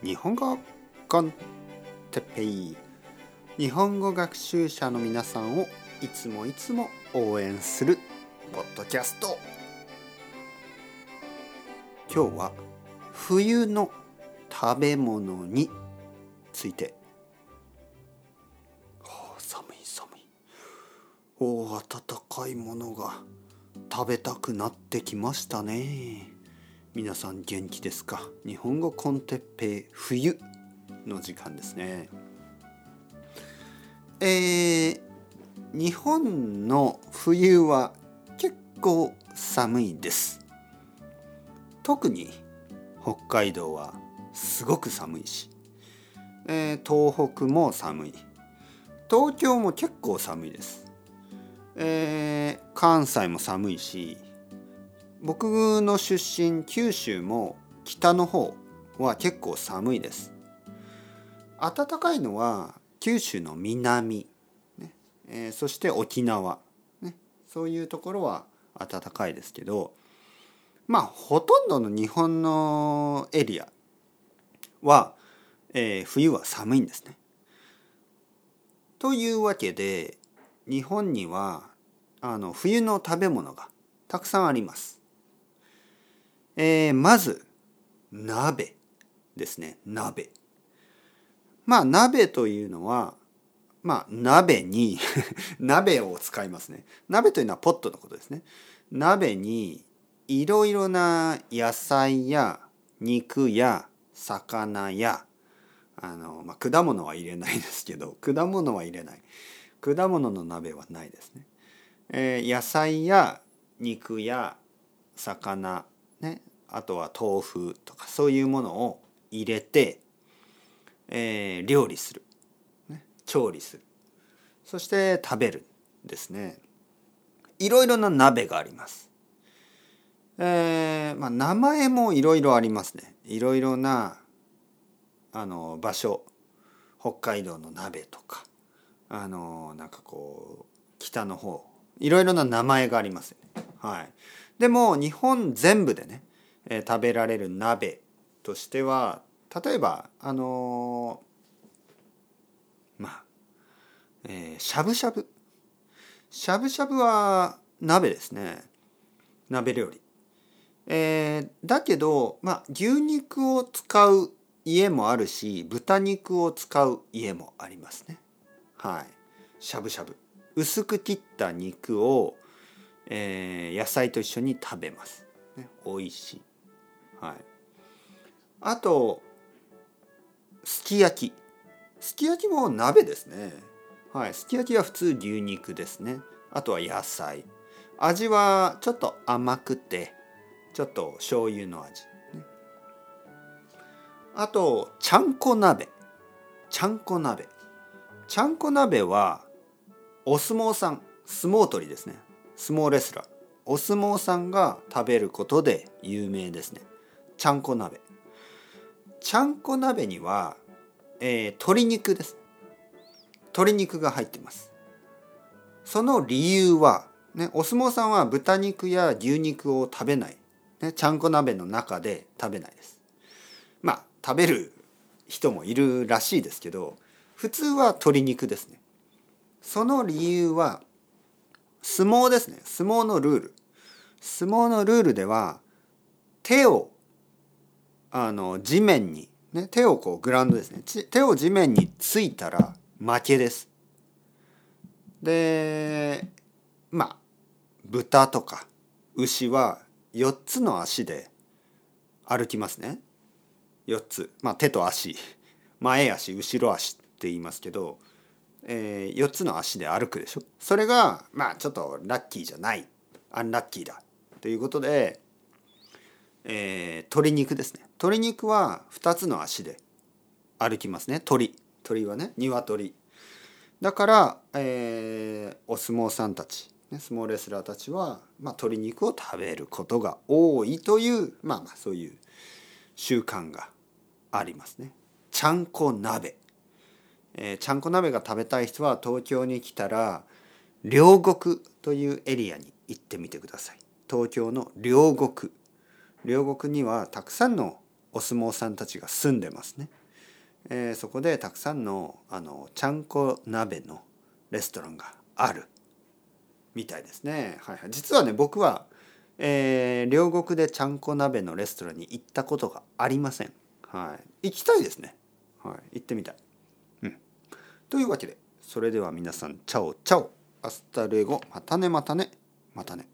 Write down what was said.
日本語コンテペイ。日本語学習者の皆さんをいつもいつも応援するポッドキャスト。今日は冬の食べ物について、寒い寒い。おお温かいものが食べたくなってきましたね。皆さん元気ですか？日本語コンテッペイ冬の時間ですね。えー、日本の冬は結構寒いです。特に北海道はすごく寒いし、えー、東北も寒い。東京も結構寒いです。えー、関西も寒いし。僕の出身九州も北の方は結構寒いです暖かいのは九州の南、ねえー、そして沖縄、ね、そういうところは暖かいですけどまあほとんどの日本のエリアは、えー、冬は寒いんですね。というわけで日本にはあの冬の食べ物がたくさんあります。えー、まず鍋ですね鍋。まあ鍋というのはまあ鍋に 鍋を使いますね。鍋というのはポットのことですね。鍋にいろいろな野菜や肉や魚やあの、まあ、果物は入れないですけど 果物は入れない果物の鍋はないですね。えー、野菜や肉や魚、ね、あとは豆腐とかそういうものを入れて、えー、料理する、ね、調理する。そして食べるですね。いろいろな鍋があります。えー、まあ名前もいろいろありますね。いろいろなあの場所。北海道の鍋とか。あのなんかこう北の方。いろいろな名前がありますね。はい、でも日本全部でね、えー、食べられる鍋としては例えばあのー、まあ、えー、しゃぶしゃぶしゃぶしゃぶは鍋ですね鍋料理。えー、だけど、まあ、牛肉を使う家もあるし豚肉を使う家もありますね。はい。しゃぶしゃぶ。薄く切った肉を、えー、野菜と一緒に食べます。ね、美味しい。はい。あとすき焼き。すき焼きも鍋ですね。はい。すき焼きは普通牛肉ですね。あとは野菜。味はちょっと甘くてちょっと醤油の味。ね、あとちゃんこ鍋。ちゃんこ鍋。ちゃんこ鍋はお相撲さん相撲取りですね相撲レスラー。お相撲さんが食べることで有名ですね。ちゃんこ鍋。ちゃんこ鍋には、えー、鶏肉です。鶏肉が入ってます。その理由は、ね、お相撲さんは豚肉や牛肉を食べない、ね、ちゃんこ鍋の中で食べないです。まあ食べる人もいるらしいですけど普通は鶏肉ですね。その理由は相撲ですね。相撲のルール。相撲のルールでは手をあの地面に、ね、手をこうグラウンドですね。手を地面についたら負けです。でまあ豚とか牛は4つの足で歩きますね。4つ。まあ手と足。前足後ろ足って言いますけどえー、4つの足で歩くでしょ？それがまあちょっとラッキーじゃない。アンラッキーだ。ということで、えー、鶏肉ですね。鶏肉は2つの足で歩きますね。鳥。鳥はね鶏。だから、えー、お相撲さんたち、ね、相撲レスラーたちは、まあ、鶏肉を食べることが多いというまあまあそういう習慣がありますね。ちゃんこ鍋。えー、ちゃんこ鍋が食べたい人は東京に来たら両国というエリアに行ってみてください東京の両国両国にはたくさんのお相撲さんたちが住んでますね。えー、そこでたくさんのあのちゃんこ鍋のレストランがあるみたいですね。はいはい、実はね僕は、えー、両国でちゃんこ鍋のレストランに行ったことがありません。はい、行きたいですね。はい、行ってみたい。というわけでそれでは皆さんチャオチャオアスタルエゴまたねまたねまたね。